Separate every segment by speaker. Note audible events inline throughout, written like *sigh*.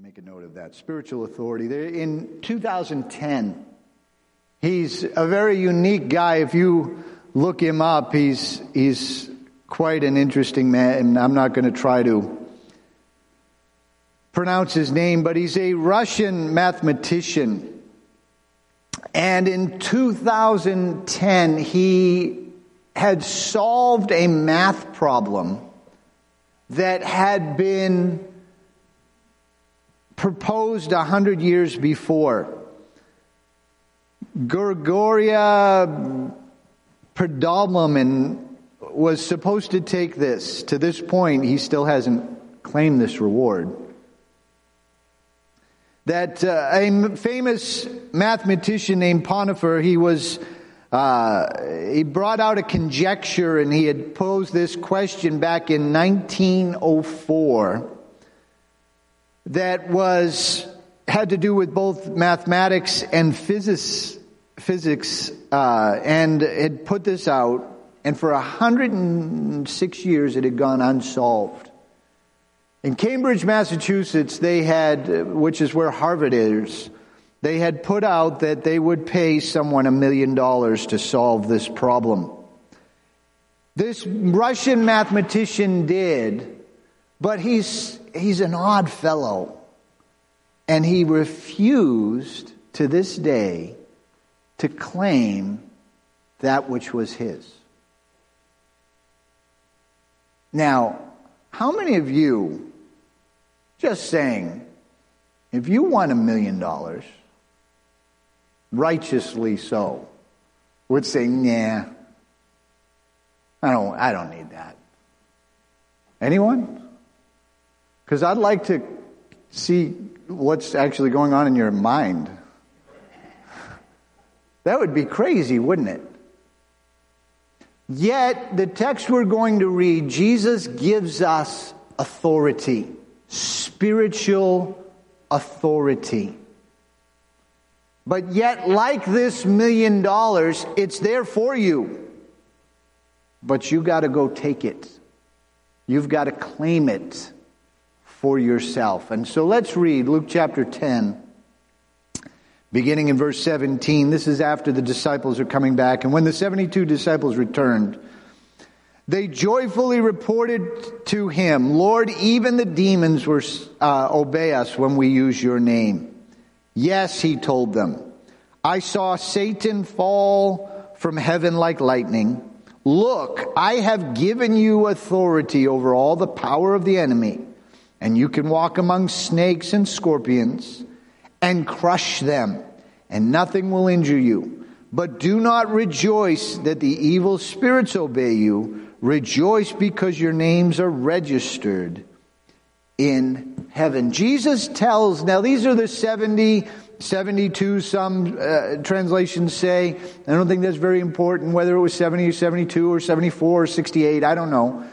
Speaker 1: make a note of that. Spiritual authority. In 2010, he's a very unique guy. If you look him up, he's, he's quite an interesting man, and I'm not going to try to pronounce his name, but he's a Russian mathematician. And in 2010, he had solved a math problem that had been proposed a hundred years before. Grigoria Perelman was supposed to take this. To this point, he still hasn't claimed this reward. That uh, a famous mathematician named Ponifer, he was uh, he brought out a conjecture and he had posed this question back in 1904 that was had to do with both mathematics and physics physics uh, and had put this out and for 106 years it had gone unsolved in cambridge massachusetts they had which is where harvard is they had put out that they would pay someone a million dollars to solve this problem. This Russian mathematician did, but he's, he's an odd fellow. And he refused to this day to claim that which was his. Now, how many of you, just saying, if you won a million dollars, righteously so, would say, nah, I don't, I don't need that. Anyone? Because I'd like to see what's actually going on in your mind. That would be crazy, wouldn't it? Yet, the text we're going to read, Jesus gives us authority, spiritual authority. But yet, like this million dollars, it's there for you. But you got to go take it. You've got to claim it for yourself. And so let's read Luke chapter 10, beginning in verse 17. This is after the disciples are coming back. And when the 72 disciples returned, they joyfully reported to him, Lord, even the demons were, uh, obey us when we use your name. Yes, he told them. I saw Satan fall from heaven like lightning. Look, I have given you authority over all the power of the enemy, and you can walk among snakes and scorpions and crush them, and nothing will injure you. But do not rejoice that the evil spirits obey you. Rejoice because your names are registered in heaven. Jesus tells, now these are the 70, 72, some uh, translations say. I don't think that's very important whether it was 70 or 72 or 74 or 68, I don't know.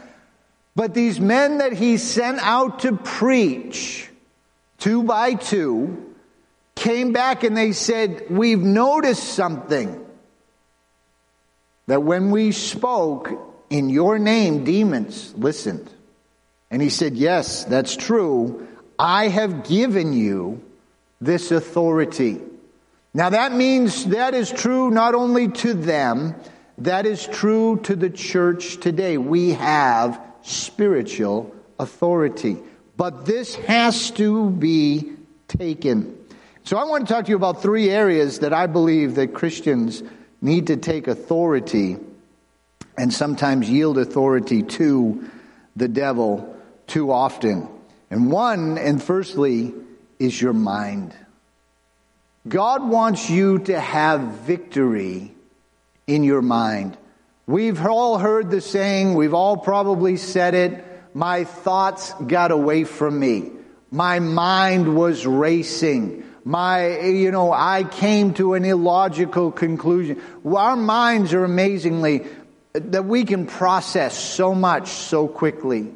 Speaker 1: But these men that he sent out to preach, two by two, came back and they said, We've noticed something. That when we spoke in your name, demons listened. And he said, Yes, that's true. I have given you this authority. Now that means that is true not only to them, that is true to the church today. We have spiritual authority. But this has to be taken. So I want to talk to you about three areas that I believe that Christians need to take authority and sometimes yield authority to the devil too often. And one, and firstly, is your mind. God wants you to have victory in your mind. We've all heard the saying, we've all probably said it, my thoughts got away from me. My mind was racing. My, you know, I came to an illogical conclusion. Our minds are amazingly, that we can process so much so quickly.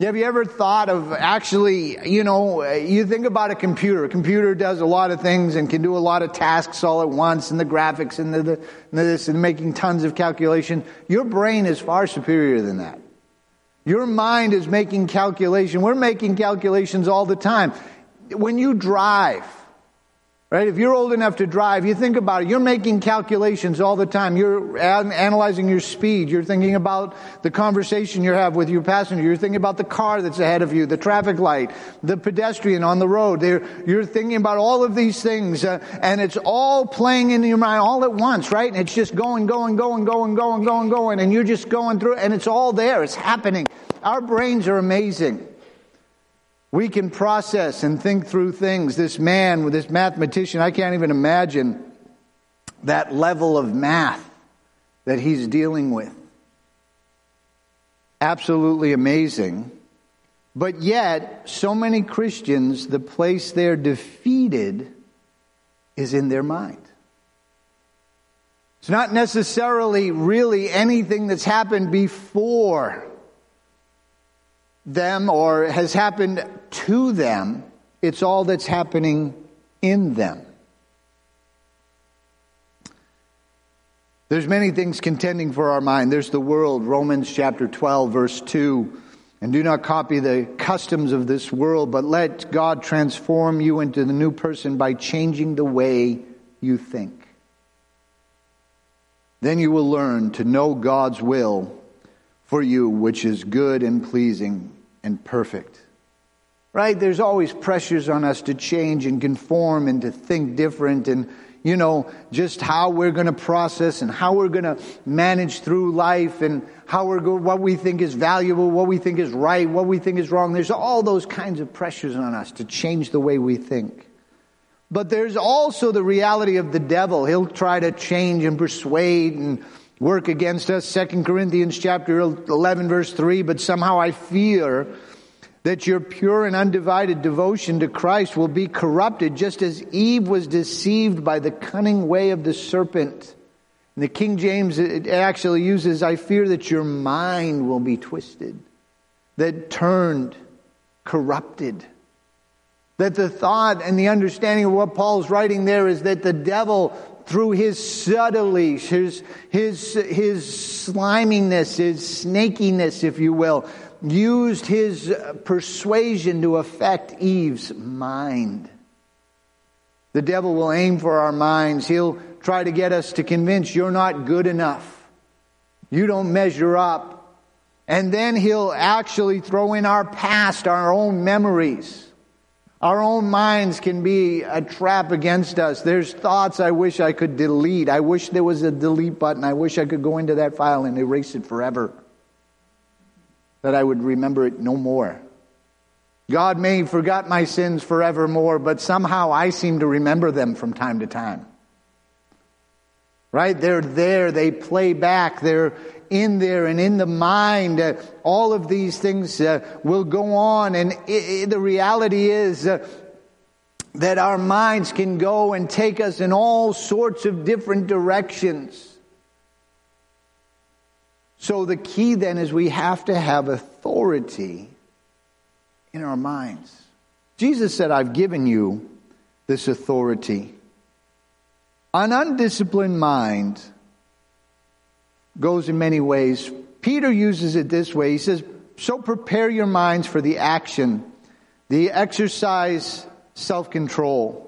Speaker 1: Have you ever thought of actually, you know, you think about a computer. A computer does a lot of things and can do a lot of tasks all at once and the graphics and the, the, this and making tons of calculation. Your brain is far superior than that. Your mind is making calculation. We're making calculations all the time. when you drive, Right? If you're old enough to drive, you think about it. You're making calculations all the time. You're analyzing your speed. You're thinking about the conversation you have with your passenger. You're thinking about the car that's ahead of you, the traffic light, the pedestrian on the road. You're thinking about all of these things, uh, and it's all playing in your mind all at once, right? And it's just going, going, going, going, going, going, going, and you're just going through, and it's all there. It's happening. Our brains are amazing. We can process and think through things. This man, this mathematician, I can't even imagine that level of math that he's dealing with. Absolutely amazing. But yet, so many Christians, the place they're defeated is in their mind. It's not necessarily really anything that's happened before them or has happened to them, it's all that's happening in them. There's many things contending for our mind. There's the world, Romans chapter 12, verse 2. And do not copy the customs of this world, but let God transform you into the new person by changing the way you think. Then you will learn to know God's will for you, which is good and pleasing and perfect. Right? There's always pressures on us to change and conform and to think different and, you know, just how we're going to process and how we're going to manage through life and how we're go, what we think is valuable, what we think is right, what we think is wrong. There's all those kinds of pressures on us to change the way we think. But there's also the reality of the devil. He'll try to change and persuade and work against us. Second Corinthians chapter 11 verse 3, but somehow I fear that your pure and undivided devotion to Christ will be corrupted just as Eve was deceived by the cunning way of the serpent. In the King James it actually uses, I fear that your mind will be twisted, that turned, corrupted. That the thought and the understanding of what Paul's writing there is that the devil through his subtleties, his, his, his sliminess, his snakiness, if you will, used his uh, persuasion to affect Eve's mind. The devil will aim for our minds. He'll try to get us to convince you're not good enough. You don't measure up. And then he'll actually throw in our past, our own memories. Our own minds can be a trap against us. There's thoughts I wish I could delete. I wish there was a delete button. I wish I could go into that file and erase it forever. That I would remember it no more. God may have forgot my sins forevermore, but somehow I seem to remember them from time to time. Right? They're there. They play back. They're in there and in the mind. Uh, all of these things uh, will go on. And it, it, the reality is uh, that our minds can go and take us in all sorts of different directions. So the key then is we have to have authority in our minds. Jesus said, I've given you this authority. An undisciplined mind goes in many ways. Peter uses it this way. He says, So prepare your minds for the action, the exercise self control.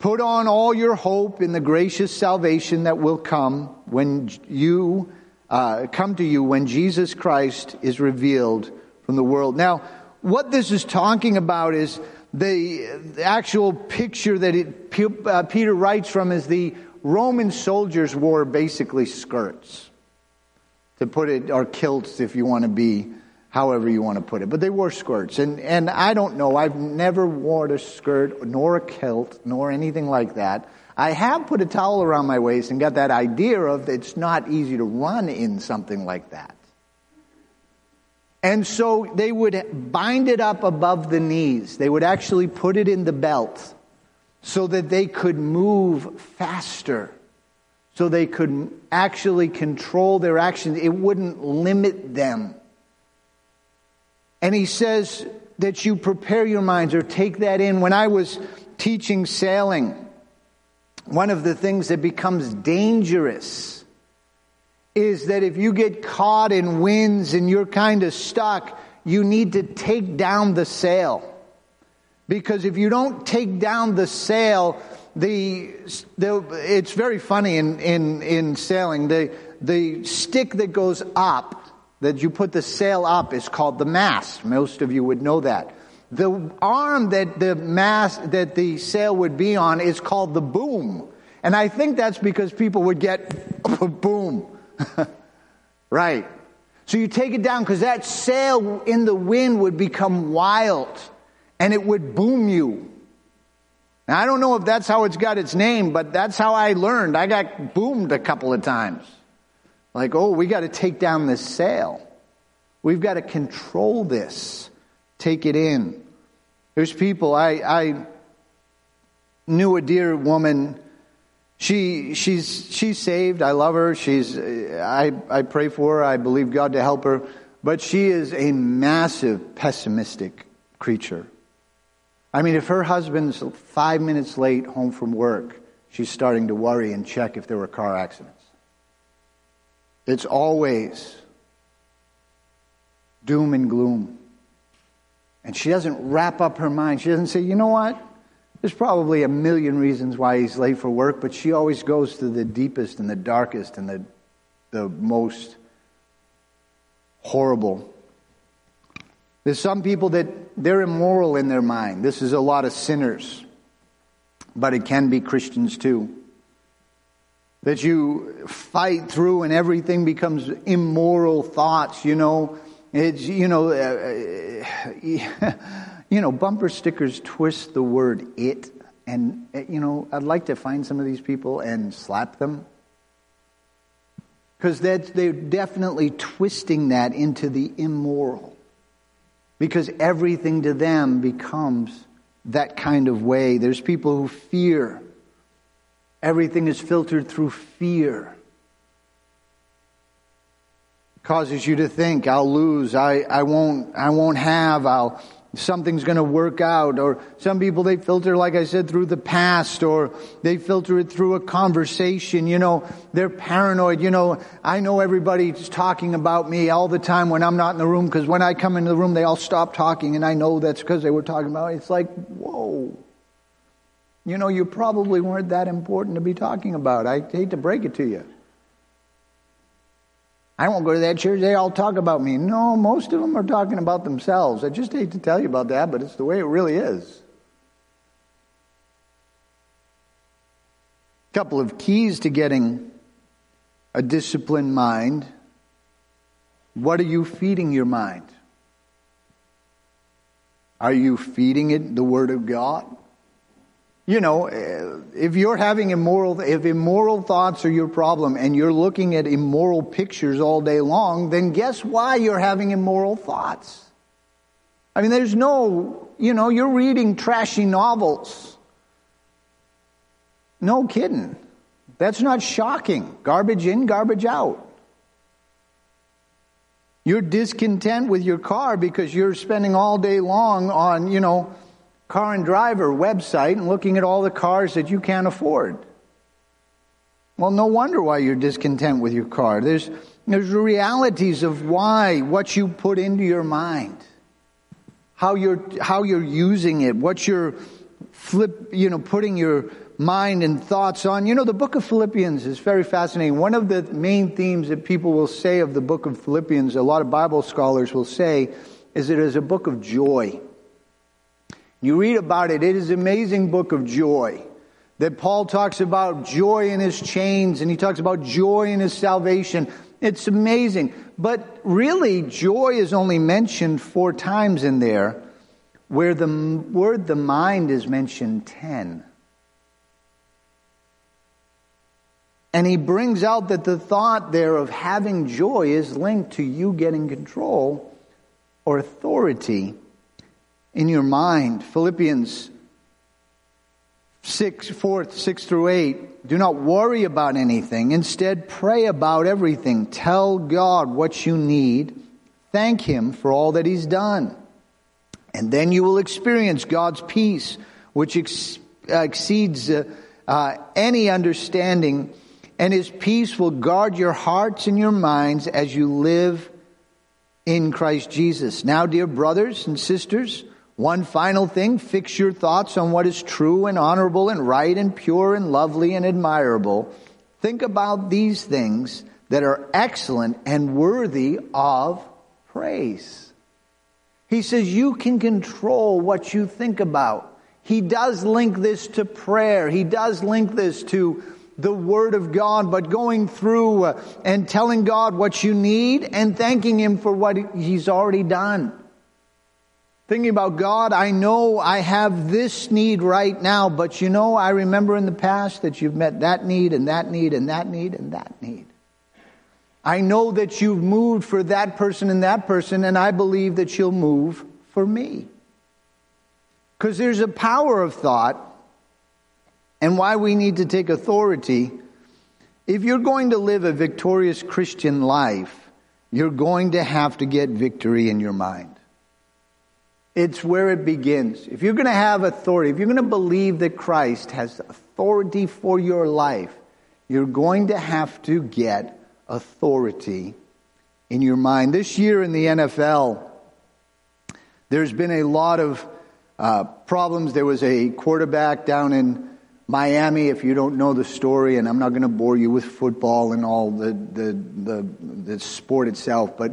Speaker 1: Put on all your hope in the gracious salvation that will come when you uh, come to you when Jesus Christ is revealed from the world. Now, what this is talking about is the, the actual picture that it, uh, Peter writes from is the Roman soldiers wore basically skirts, to put it, or kilts if you want to be, however you want to put it. But they wore skirts. And, and I don't know, I've never worn a skirt, nor a kilt, nor anything like that. I have put a towel around my waist and got that idea of it's not easy to run in something like that. And so they would bind it up above the knees. They would actually put it in the belt so that they could move faster, so they could actually control their actions. It wouldn't limit them. And he says that you prepare your minds or take that in. When I was teaching sailing, one of the things that becomes dangerous is that if you get caught in winds and you're kind of stuck, you need to take down the sail Because if you don't take down the sail, the, the it's very funny in, in, in sailing. The, the stick that goes up, that you put the sail up, is called the mast. Most of you would know that. The arm that the mast, that the sail would be on is called the boom. And I think that's because people would get *laughs* boom. *laughs* right. So you take it down because that sail in the wind would become wild and it would boom you. Now, I don't know if that's how it's got its name, but that's how I learned. I got boomed a couple of times. Like, oh, we got to take down this sail. We've got to control this. Take it in. There's people, I, I knew a dear woman. She, she's, she's saved. I love her. She's, I, I pray for her. I believe God to help her. But she is a massive pessimistic creature. I mean, if her husband's five minutes late home from work, she's starting to worry and check if there were car accidents. It's always doom and gloom. And she doesn't wrap up her mind. She doesn't say, you know what? There's probably a million reasons why he's late for work, but she always goes to the deepest and the darkest and the, the most horrible there's some people that they're immoral in their mind. This is a lot of sinners, but it can be Christians too. That you fight through and everything becomes immoral thoughts, you know. It's, you know, uh, *laughs* you know, bumper stickers twist the word it. And, you know, I'd like to find some of these people and slap them. Because they're definitely twisting that into the immoral because everything to them becomes that kind of way. There's people who fear. Everything is filtered through fear. Causes you to think, I'll lose, I, I won't, I won't have, I'll, something's going to work out. Or some people, they filter, like I said, through the past or they filter it through a conversation. You know, they're paranoid. You know, I know everybody's talking about me all the time when I'm not in the room because when I come into the room, they all stop talking and I know that's because they were talking about me. It's like, whoa. You know, you probably weren't that important to be talking about. I hate to break it to you. I won't go to that church. They all talk about me. No, most of them are talking about themselves. I just hate to tell you about that, but it's the way it really is. A couple of keys to getting a disciplined mind. What are you feeding your mind? Are you feeding it the Word of God? You know, uh, if you're having immoral, if immoral thoughts are your problem and you're looking at immoral pictures all day long, then guess why you're having immoral thoughts? I mean, there's no, you know, you're reading trashy novels. No kidding. That's not shocking. Garbage in, garbage out. You're discontent with your car because you're spending all day long on, you know, car and driver website and looking at all the cars that you can't afford. Well, no wonder why you're discontent with your car. There's, there's realities of why, what you put into your mind, how you're, how you're using it, what you're flip, you know, putting your mind and thoughts on. You know, the book of Philippians is very fascinating. One of the main themes that people will say of the book of Philippians, a lot of Bible scholars will say, is it is a book of joy. You read about it, it is an amazing book of joy. That Paul talks about joy in his chains and he talks about joy in his salvation. It's amazing. But really, joy is only mentioned four times in there, where the word the mind is mentioned ten. And he brings out that the thought there of having joy is linked to you getting control or authority in your mind. Philippians 6, 4, 6 through 8. Do not worry about anything. Instead, pray about everything. Tell God what you need. Thank Him for all that He's done. And then you will experience God's peace, which ex- uh, exceeds uh, uh, any understanding. And His peace will guard your hearts and your minds as you live in Christ Jesus. Now, dear brothers and sisters, One final thing fix your thoughts on what is true and honorable and right and pure and lovely and admirable. Think about these things that are excellent and worthy of praise. He says you can control what you think about. He does link this to prayer. He does link this to the Word of God, but going through uh, and telling God what you need and thanking Him for what He's already done. Thinking about God, I know I have this need right now, but you know, I remember in the past that you've met that need and that need and that need and that need. I know that you've moved for that person and that person, and I believe that you'll move for me. Because there's a power of thought and why we need to take authority. If you're going to live a victorious Christian life, you're going to have to get victory in your mind. It's where it begins. If you're going to have authority, if you're going to believe that Christ has authority for your life, you're going to have to get authority in your mind. This year in the NFL, there's been a lot of uh, problems. There was a quarterback down in Miami, if you don't know the story, and I'm not going to bore you with football and all the, the, the, the sport itself, but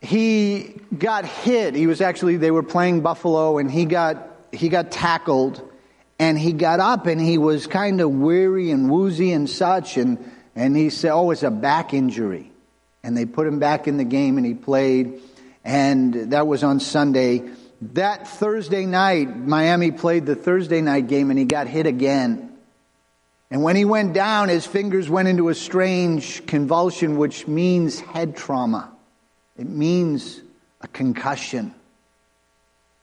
Speaker 1: he got hit. He was actually, they were playing Buffalo and he got, he got tackled and he got up and he was kind of weary and woozy and such. And, and he said, Oh, it's a back injury. And they put him back in the game and he played. And that was on Sunday. That Thursday night, Miami played the Thursday night game and he got hit again. And when he went down, his fingers went into a strange convulsion, which means head trauma. It means a concussion.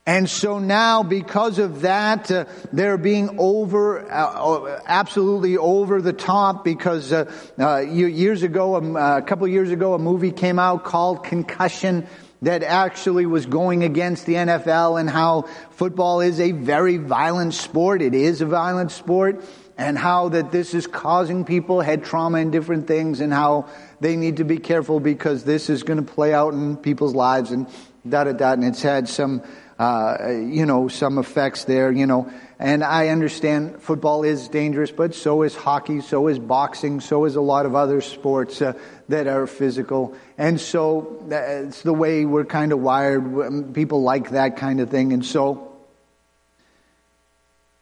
Speaker 1: And so now, because of that, uh, they're being over, uh, absolutely over the top because uh, uh years ago, um, uh, a couple years ago, a movie came out called Concussion that actually was going against the NFL and how football is a very violent sport. It is a violent sport and how that this is causing people head trauma and different things and how they need to be careful because this is going to play out in people's lives and da da da. And it's had some, uh, you know, some effects there, you know. And I understand football is dangerous, but so is hockey, so is boxing, so is a lot of other sports uh, that are physical. And so uh, it's the way we're kind of wired. People like that kind of thing. And so,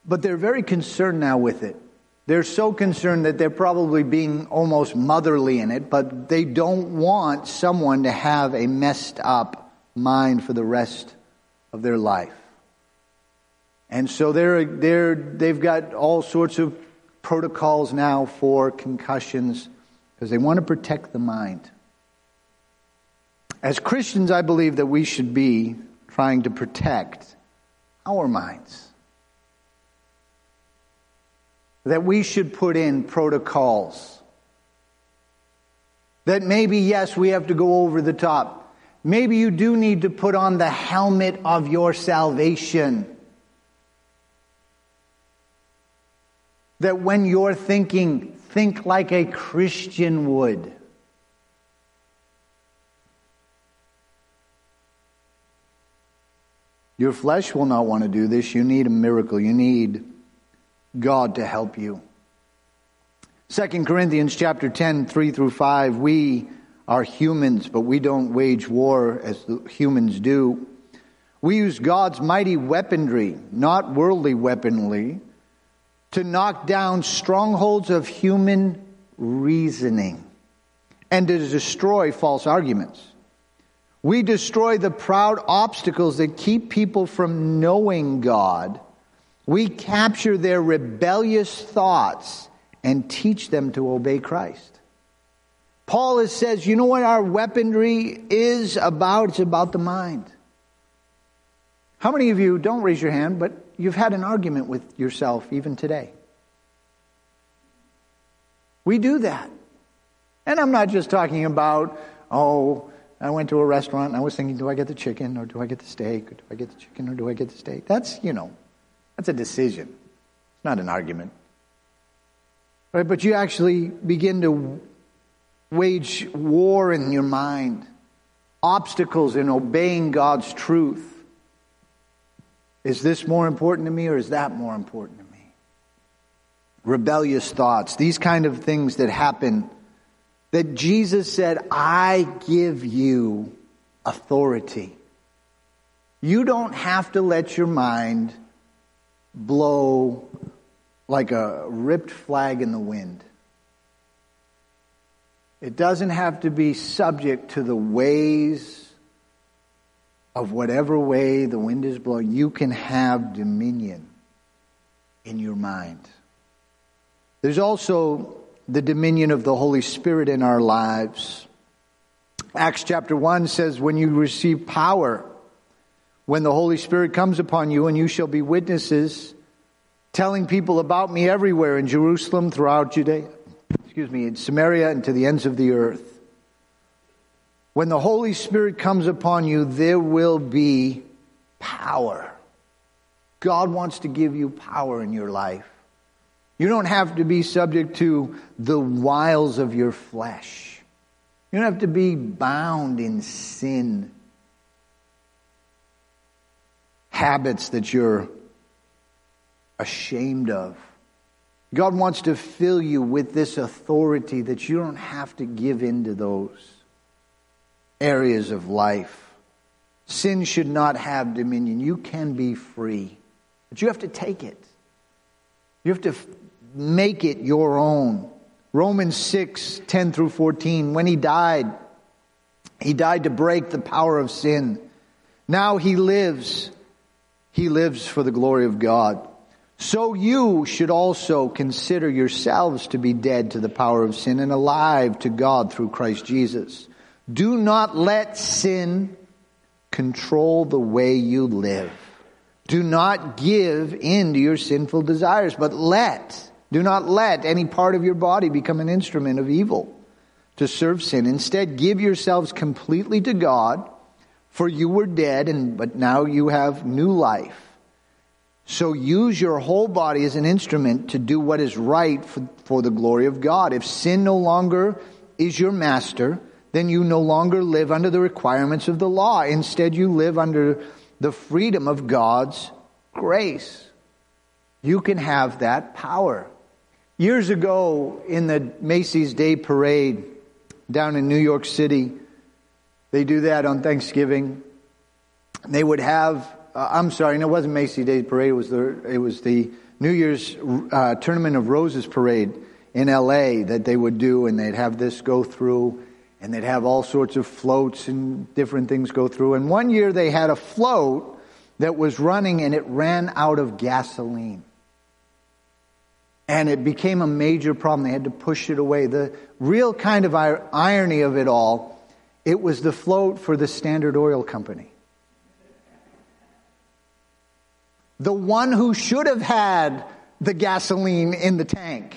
Speaker 1: but they're very concerned now with it. They're so concerned that they're probably being almost motherly in it, but they don't want someone to have a messed up mind for the rest of their life. And so they're, they're, they've got all sorts of protocols now for concussions because they want to protect the mind. As Christians, I believe that we should be trying to protect our minds that we should put in protocols. That maybe, yes, we have to go over the top. Maybe you do need to put on the helmet of your salvation. That when you're thinking, think like a Christian would. Your flesh will not want to do this. You need a miracle. You need God to help you. 2 Corinthians chapter 10, 3 through 5, we are humans, but we don't wage war as humans do. We use God's mighty weaponry, not worldly weaponry, to knock down strongholds of human reasoning and to destroy false arguments. We destroy the proud obstacles that keep people from knowing God we capture their rebellious thoughts and teach them to obey Christ. Paul says, you know what our weaponry is about? It's about the mind. How many of you, don't raise your hand, but you've had an argument with yourself even today? We do that. And I'm not just talking about, oh, I went to a restaurant and I was thinking, do I get the chicken or do I get the steak? Or do I get the chicken or do I get the steak? That's, you know, that's a decision. It's not an argument. Right? But you actually begin to wage war in your mind, obstacles in obeying God's truth. Is this more important to me or is that more important to me? Rebellious thoughts, these kind of things that happen that Jesus said, I give you authority. You don't have to let your mind blow like a ripped flag in the wind. It doesn't have to be subject to the ways of whatever way the wind is blowing. You can have dominion in your mind. There's also the dominion of the Holy Spirit in our lives. Acts chapter 1 says, When you receive power, when the Holy Spirit comes upon you, and you shall be witnesses, telling people about me everywhere in Jerusalem, throughout Judea, excuse me, in Samaria, and to the ends of the earth. When the Holy Spirit comes upon you, there will be power. God wants to give you power in your life. You don't have to be subject to the wiles of your flesh. You don't have to be bound in sin. Habits that you're ashamed of. God wants to fill you with this authority that you don't have to give into those areas of life. Sin should not have dominion. You can be free, but you have to take it. You have to make it your own. Romans 6, 10 through 14. When he died, he died to break the power of sin. Now he lives. He lives for the glory of God. So you should also consider yourselves to be dead to the power of sin and alive to God through Christ Jesus. Do not let sin control the way you live. Do not give in to your sinful desires, but let do not let any part of your body become an instrument of evil to serve sin. Instead, give yourselves completely to God, for you were dead, and, but now you have new life. So use your whole body as an instrument to do what is right for, for the glory of God. If sin no longer is your master, then you no longer live under the requirements of the law. Instead, you live under the freedom of God's grace. You can have that power. Years ago, in the Macy's Day Parade down in New York City, they do that on Thanksgiving. They would have, uh, I'm sorry, no, it wasn't Macy's Day Parade, it was the, it was the New Year's uh, Tournament of Roses Parade in LA that they would do, and they'd have this go through, and they'd have all sorts of floats and different things go through. And one year they had a float that was running and it ran out of gasoline. And it became a major problem. They had to push it away. The real kind of irony of it all, it was the float for the Standard Oil Company. The one who should have had the gasoline in the tank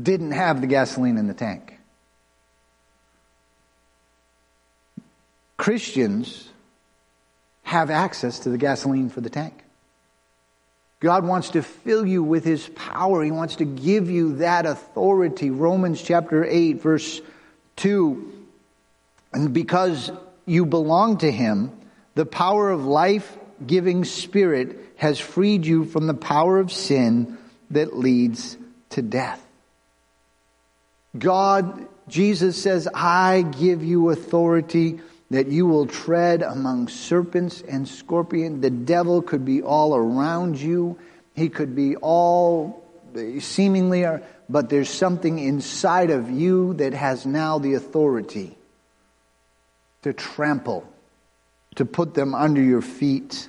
Speaker 1: didn't have the gasoline in the tank. Christians have access to the gasoline for the tank. God wants to fill you with His power. He wants to give you that authority. Romans chapter 8, verse 2. And because you belong to Him, the power of life giving Spirit has freed you from the power of sin that leads to death. God, Jesus says, I give you authority that you will tread among serpents and scorpions. The devil could be all around you. He could be all seemingly, but there's something inside of you that has now the authority to trample, to put them under your feet.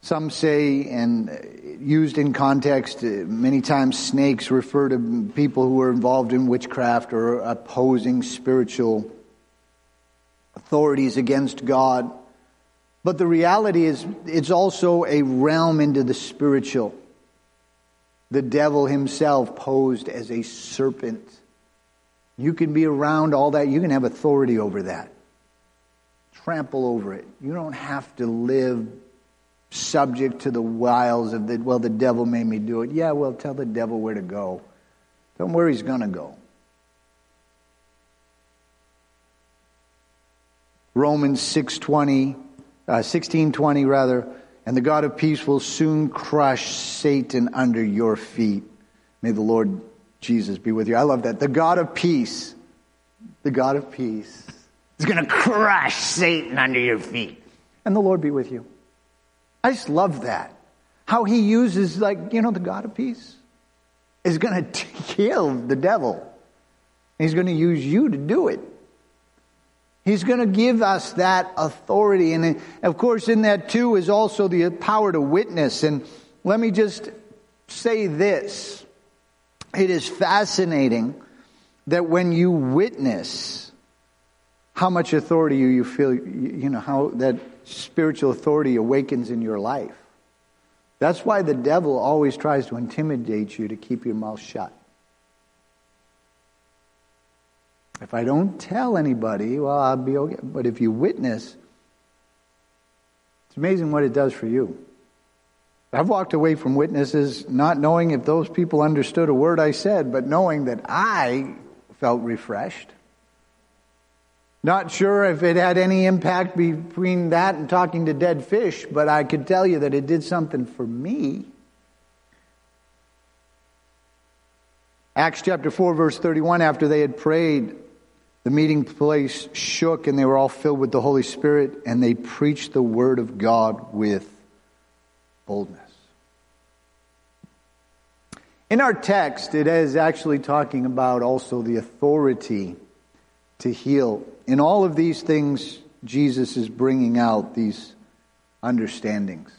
Speaker 1: Some say, and used in context, uh, many times snakes refer to people who are involved in witchcraft or opposing spiritual authorities against God. But the reality is, it's also a realm into the spiritual. The devil himself posed as a serpent. You can be around all that, you can have authority over that. Trample over it. You don't have to live subject to the wiles of the, well, the devil made me do it. Yeah, well, tell the devil where to go. Tell him where he's going to go. Romans 6:20, uh, 16:20 rather, and the God of peace will soon crush Satan under your feet. May the Lord Jesus be with you. I love that. The God of peace, the God of peace is going to crush Satan under your feet. And the Lord be with you. I just love that. How he uses, like, you know, the God of peace is going to kill the devil. He's going to use you to do it. He's going to give us that authority. And of course, in that too is also the power to witness. And let me just say this it is fascinating that when you witness, how much authority you feel, you know, how that spiritual authority awakens in your life. That's why the devil always tries to intimidate you to keep your mouth shut. If I don't tell anybody, well, I'll be okay. But if you witness, it's amazing what it does for you. I've walked away from witnesses not knowing if those people understood a word I said, but knowing that I felt refreshed. Not sure if it had any impact between that and talking to dead fish, but I could tell you that it did something for me. Acts chapter 4, verse 31, after they had prayed, the meeting place shook and they were all filled with the Holy Spirit and they preached the word of God with boldness. In our text, it is actually talking about also the authority to heal. In all of these things, Jesus is bringing out these understandings.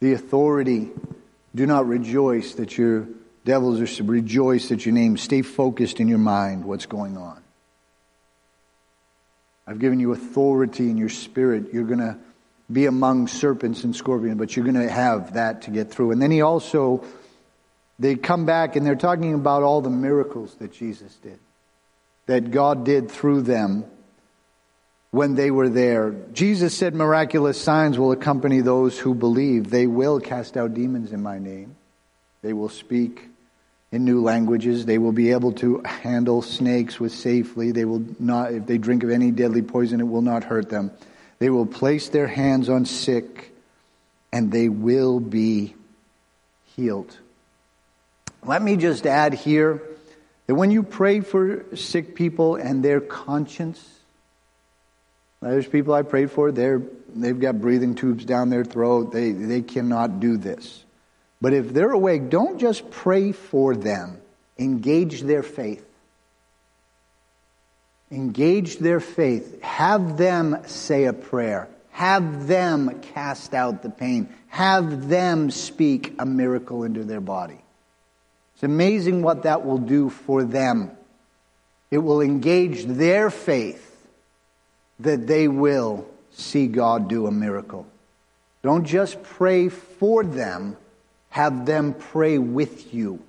Speaker 1: The authority, do not rejoice that your devils are, rejoice that your name, stay focused in your mind what's going on. I've given you authority in your spirit. You're going to be among serpents and scorpions, but you're going to have that to get through. And then he also, they come back and they're talking about all the miracles that Jesus did, that God did through them when they were there. Jesus said miraculous signs will accompany those who believe. They will cast out demons in my name. They will speak in new languages. They will be able to handle snakes with safely. They will not, if they drink of any deadly poison, it will not hurt them. They will place their hands on sick and they will be healed. Let me just add here that when you pray for sick people and their conscience, there's people I prayed for, they're, they've got breathing tubes down their throat. They, they cannot do this. But if they're awake, don't just pray for them, engage their faith. Engage their faith. Have them say a prayer. Have them cast out the pain. Have them speak a miracle into their body. It's amazing what that will do for them. It will engage their faith that they will see God do a miracle. Don't just pray for them, have them pray with you.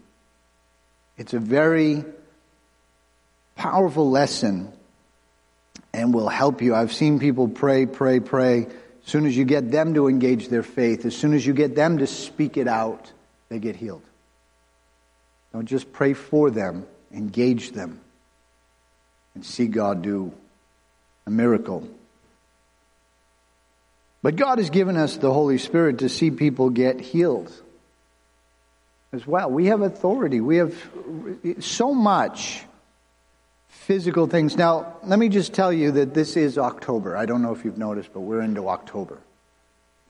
Speaker 1: It's a very powerful lesson and will help you. I've seen people pray, pray, pray. As soon as you get them to engage their faith, as soon as you get them to speak it out, they get healed. Don't just pray for them, engage them and see God do a miracle. But God has given us the Holy Spirit to see people get healed as well. We have authority. We have so much physical things. Now, let me just tell you that this is October. I don't know if you've noticed, but we're into October.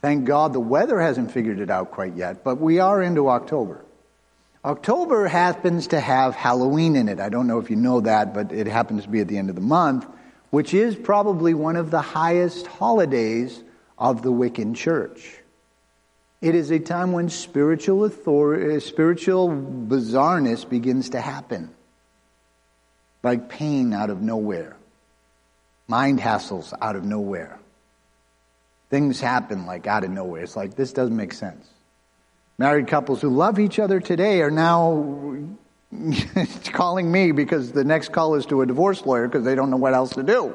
Speaker 1: Thank God the weather hasn't figured it out quite yet, but we are into October. October happens to have Halloween in it. I don't know if you know that, but it happens to be at the end of the month, which is probably one of the highest holidays of the Wiccan Church. It is a time when spiritual authority, spiritual bizarreness begins to happen. Like pain out of nowhere. Mind hassles out of nowhere. Things happen like out of nowhere. It's like, this doesn't make sense. Married couples who love each other today are now *laughs* calling me because the next call is to a divorce lawyer because they don't know what else to do.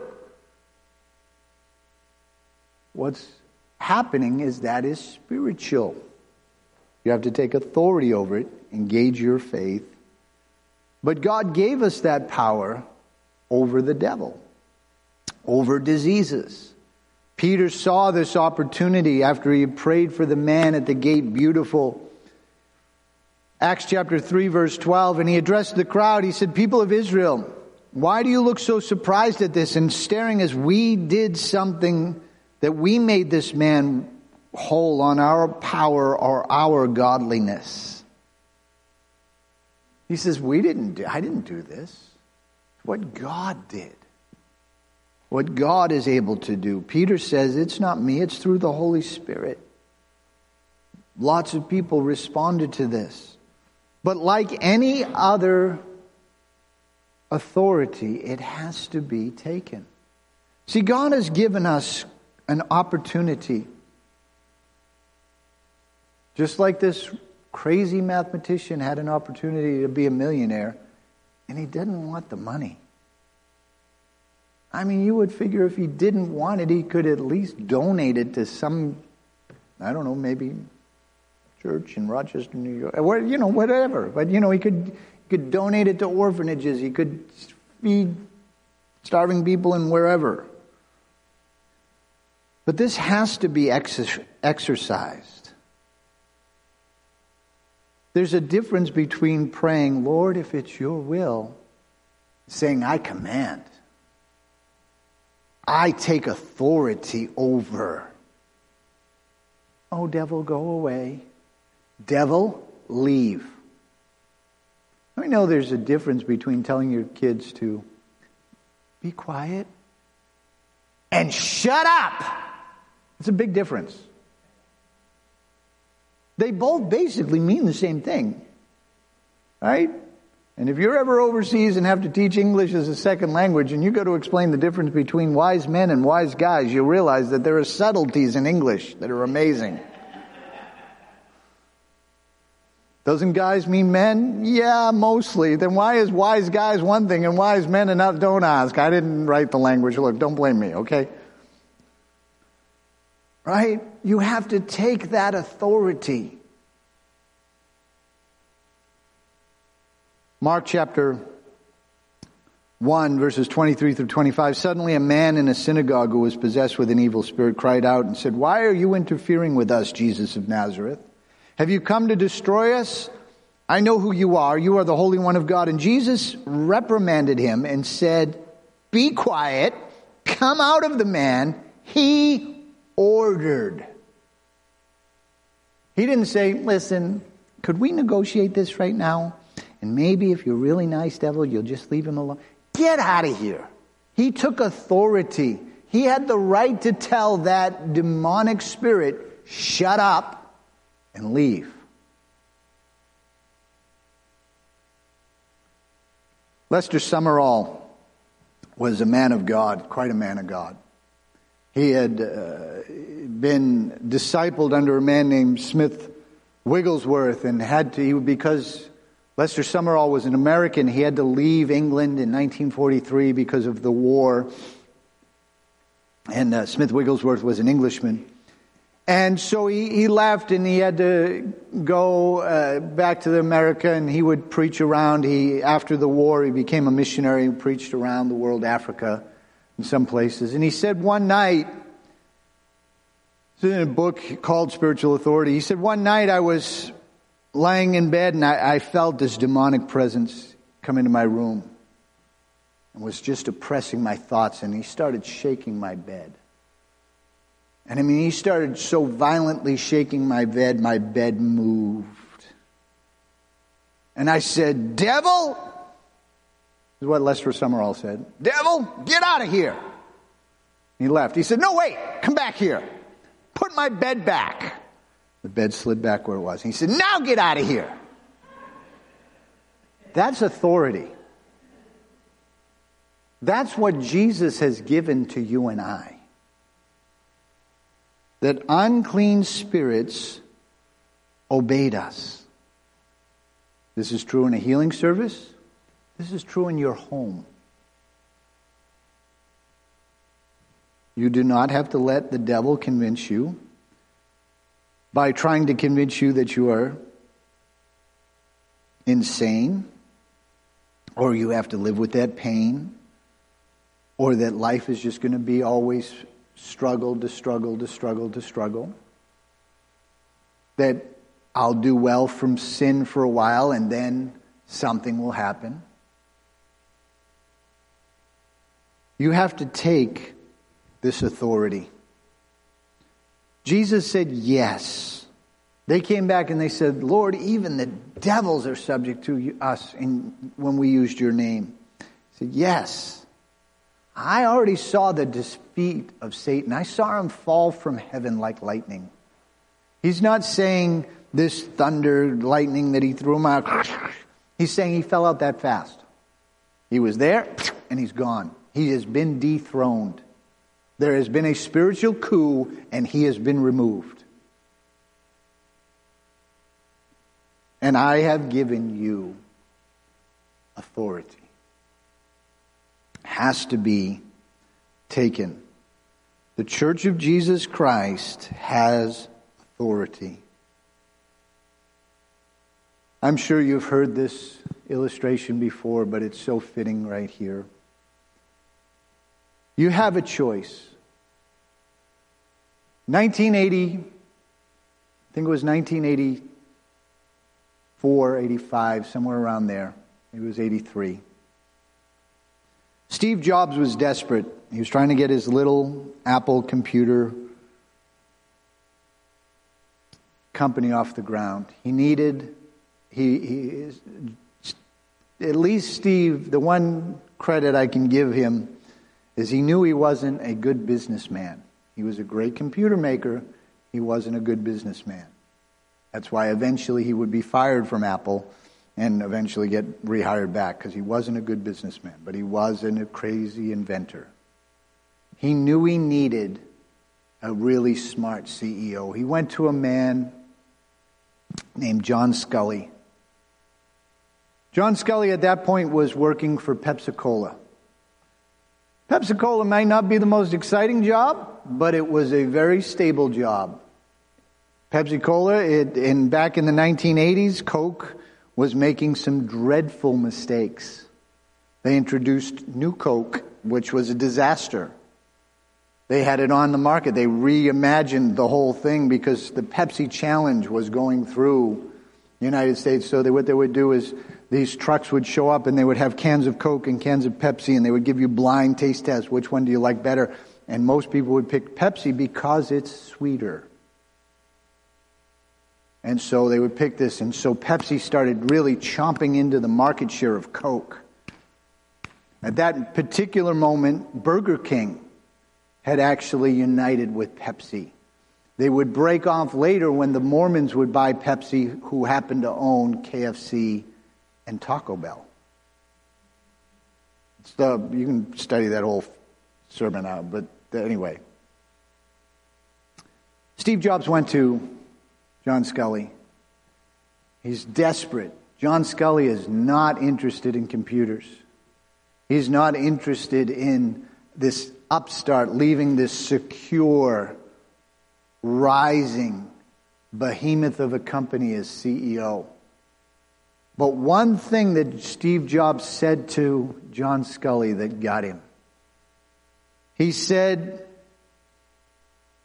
Speaker 1: What's happening is that is spiritual. You have to take authority over it, engage your faith. But God gave us that power over the devil, over diseases. Peter saw this opportunity after he prayed for the man at the gate, beautiful. Acts chapter 3, verse 12, and he addressed the crowd. He said, People of Israel, why do you look so surprised at this and staring as we did something that we made this man whole on our power or our godliness? He says, We didn't do, I didn't do this. What God did. What God is able to do. Peter says, It's not me, it's through the Holy Spirit. Lots of people responded to this. But like any other authority, it has to be taken. See, God has given us an opportunity. Just like this crazy mathematician had an opportunity to be a millionaire, and he didn't want the money. I mean, you would figure if he didn't want it, he could at least donate it to some, I don't know, maybe church in Rochester, New York, or, you know, whatever. But, you know, he could, could donate it to orphanages. He could feed starving people in wherever. But this has to be exercised. There's a difference between praying, Lord, if it's your will, saying, I command. I take authority over. Oh, devil, go away. Devil, leave. I know there's a difference between telling your kids to be quiet and shut up. It's a big difference. They both basically mean the same thing, right? And if you're ever overseas and have to teach English as a second language and you go to explain the difference between wise men and wise guys, you'll realize that there are subtleties in English that are amazing. Doesn't guys mean men? Yeah, mostly. Then why is wise guys one thing and wise men another? Don't ask. I didn't write the language. Look, don't blame me, okay? Right? You have to take that authority. Mark chapter 1, verses 23 through 25. Suddenly, a man in a synagogue who was possessed with an evil spirit cried out and said, Why are you interfering with us, Jesus of Nazareth? Have you come to destroy us? I know who you are. You are the Holy One of God. And Jesus reprimanded him and said, Be quiet. Come out of the man. He ordered. He didn't say, Listen, could we negotiate this right now? And maybe if you're really nice, devil, you'll just leave him alone. Get out of here. He took authority. He had the right to tell that demonic spirit, shut up and leave. Lester Sumrall was a man of God, quite a man of God. He had uh, been discipled under a man named Smith Wigglesworth and had to, he, because Lester Sumrall was an American, he had to leave England in 1943 because of the war. And uh, Smith Wigglesworth was an Englishman. And so he, he left and he had to go uh, back to the America and he would preach around. He, after the war, he became a missionary and preached around the world, Africa, in some places. And he said one night, in a book called Spiritual Authority, he said, one night I was lying in bed and I, I felt this demonic presence come into my room and was just oppressing my thoughts and he started shaking my bed. And I mean, he started so violently shaking my bed, my bed moved. And I said, Devil, is what Lester Sumrall said. Devil, get out of here. He left. He said, No, wait, come back here. Put my bed back. The bed slid back where it was. He said, Now get out of here. That's authority. That's what Jesus has given to you and I that unclean spirits obeyed us. This is true in a healing service. This is true in your home. You do not have to let the devil convince you by trying to convince you that you are insane or you have to live with that pain or that life is just going to be always struggle to struggle to struggle to struggle. That I'll do well from sin for a while and then something will happen. You have to take this authority. Jesus said yes. They came back and they said, Lord, even the devils are subject to us in, when we used your name. He said, Yes. I already saw the defeat of Satan. I saw him fall from heaven like lightning. He's not saying this thunder, lightning that he threw him out. He's saying he fell out that fast. He was there and he's gone. He has been dethroned. There has been a spiritual coup and he has been removed. And I have given you authority. Has to be taken. The Church of Jesus Christ has authority. I'm sure you've heard this illustration before, but it's so fitting right here. You have a choice. 1980, I think it was 1984, 85, somewhere around there. It was 83. Steve Jobs was desperate. He was trying to get his little Apple computer company off the ground. He needed, he, he at least Steve, the one credit I can give him is he knew he wasn't a good businessman. He was a great computer maker. He wasn't a good businessman. That's why eventually he would be fired from Apple and eventually get rehired back because he wasn't a good businessman, but he was a crazy inventor. He knew he needed a really smart CEO. He went to a man named John Sculley. John Sculley at that point was working for Pepsi Cola. Pepsi Cola might not be the most exciting job, but it was a very stable job. Pepsi Cola, in, back in the 1980s, Coke was making some dreadful mistakes. They introduced New Coke, which was a disaster. They had it on the market. They reimagined the whole thing because the Pepsi Challenge was going through the United States. So they, what they would do is these trucks would show up and they would have cans of Coke and cans of Pepsi and they would give you blind taste tests. Which one do you like better? And most people would pick Pepsi because it's sweeter. And so they would pick this. And so Pepsi started really chomping into the market share of Coke. At that particular moment, Burger King had actually united with Pepsi. They would break off later when the Mormons would buy Pepsi, who happened to own KFC and Taco Bell. The, you can study that whole sermon out, but anyway. Steve Jobs went to John Sculley. He's desperate. John Sculley is not interested in computers. He's not interested in this upstart leaving this secure, rising behemoth of a company as CEO. But one thing that Steve Jobs said to John Sculley that got him. He said,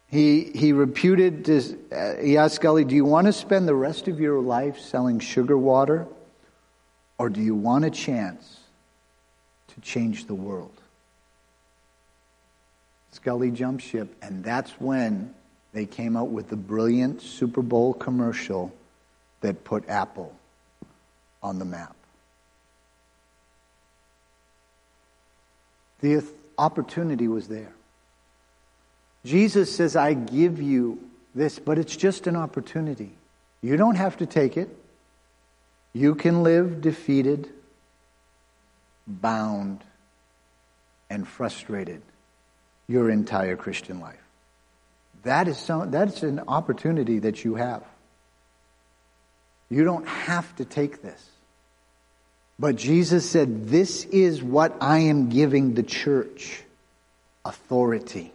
Speaker 1: he, he reputed, this, uh, he asked Sculley, do you want to spend the rest of your life selling sugar water? Or do you want a chance to change the world? Sculley jumped ship, and that's when they came out with the brilliant Super Bowl commercial that put Apple on the map. The opportunity was there. Jesus says, I give you this, but it's just an opportunity. You don't have to take it. You can live defeated, bound, and frustrated your entire Christian life. That is some, that's an opportunity that you have. You don't have to take this. But Jesus said, This is what I am giving the church authority.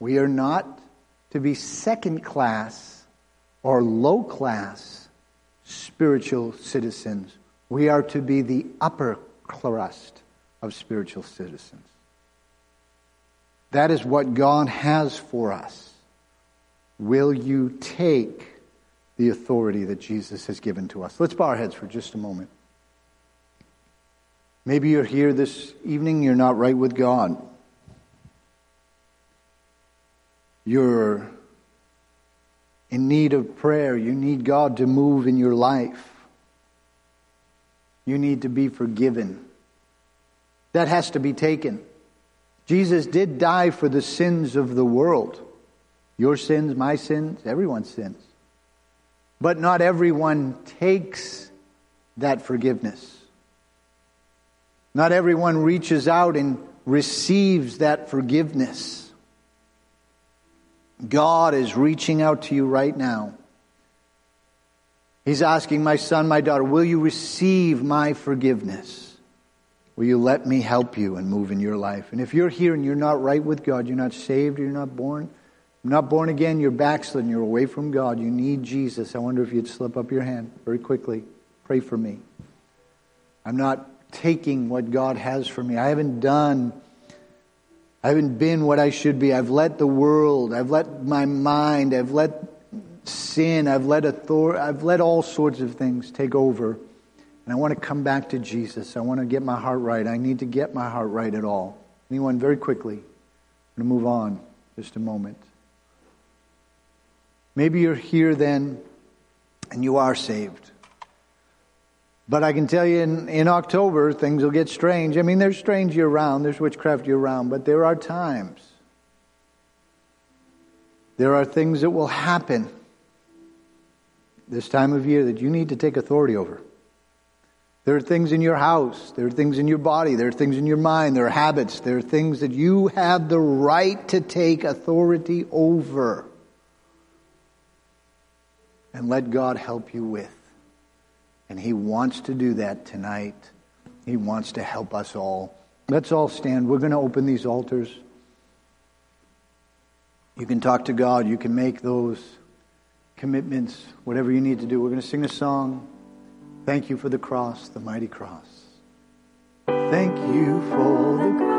Speaker 1: We are not to be second class or low class spiritual citizens. We are to be the upper crust of spiritual citizens. That is what God has for us. Will you take the authority that Jesus has given to us? Let's bow our heads for just a moment. Maybe you're here this evening, you're not right with God. You're in need of prayer. You need God to move in your life. You need to be forgiven. That has to be taken. Jesus did die for the sins of the world. Your sins, my sins, everyone's sins. But not everyone takes that forgiveness. Not everyone reaches out and receives that forgiveness. God is reaching out to you right now. He's asking, My son, my daughter, will you receive my forgiveness? Will you let me help you and move in your life? And if you're here and you're not right with God, you're not saved, you're not born, you're not born again, you're backslidden, you're away from God, you need Jesus. I wonder if you'd slip up your hand very quickly. Pray for me. I'm not taking what God has for me. I haven't done, I haven't been what I should be. I've let the world, I've let my mind, I've let sin, I've let authority, I've let all sorts of things take over. And I want to come back to Jesus. I want to get my heart right. I need to get my heart right at all. Anyone, very quickly. I'm going to move on just a moment. Maybe you're here then and you are saved. But I can tell you in, in October, things will get strange. I mean, there's strange year round, there's witchcraft year round, but there are times. There are things that will happen this time of year that you need to take authority over. There are things in your house. There are things in your body. There are things in your mind. There are habits. There are things that you have the right to take authority over. And let God help you with. And He wants to do that tonight. He wants to help us all. Let's all stand. We're going to open these altars. You can talk to God. You can make those commitments, whatever you need to do. We're going to sing a song. Thank you for the cross, the mighty cross. Thank you for the cross.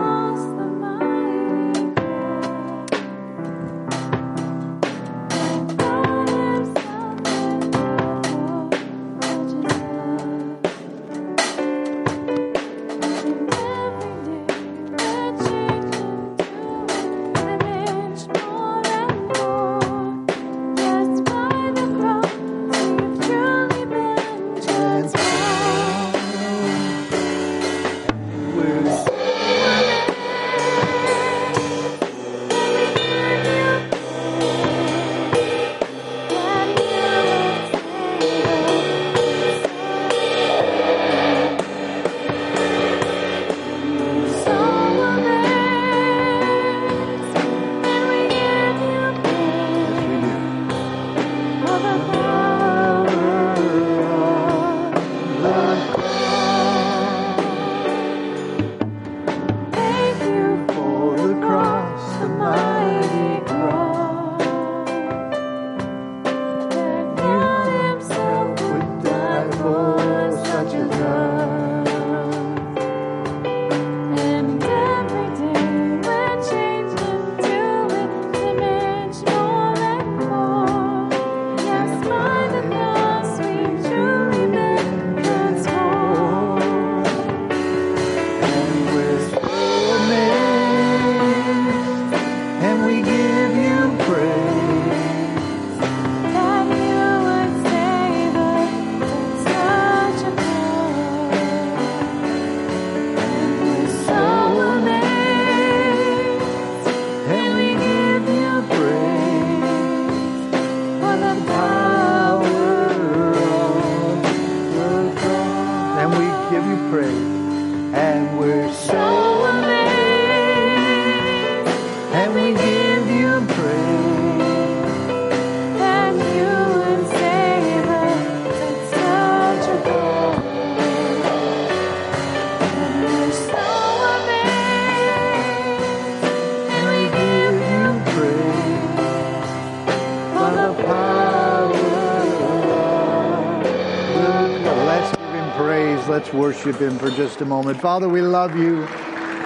Speaker 1: Worship Him for just a moment. Father, we love you.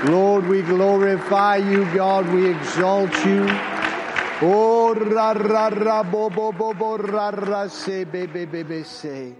Speaker 1: Lord, we glorify you, God, we exalt you. Oh, ra ra ra bo bo bo bo ra ra se be be be be God.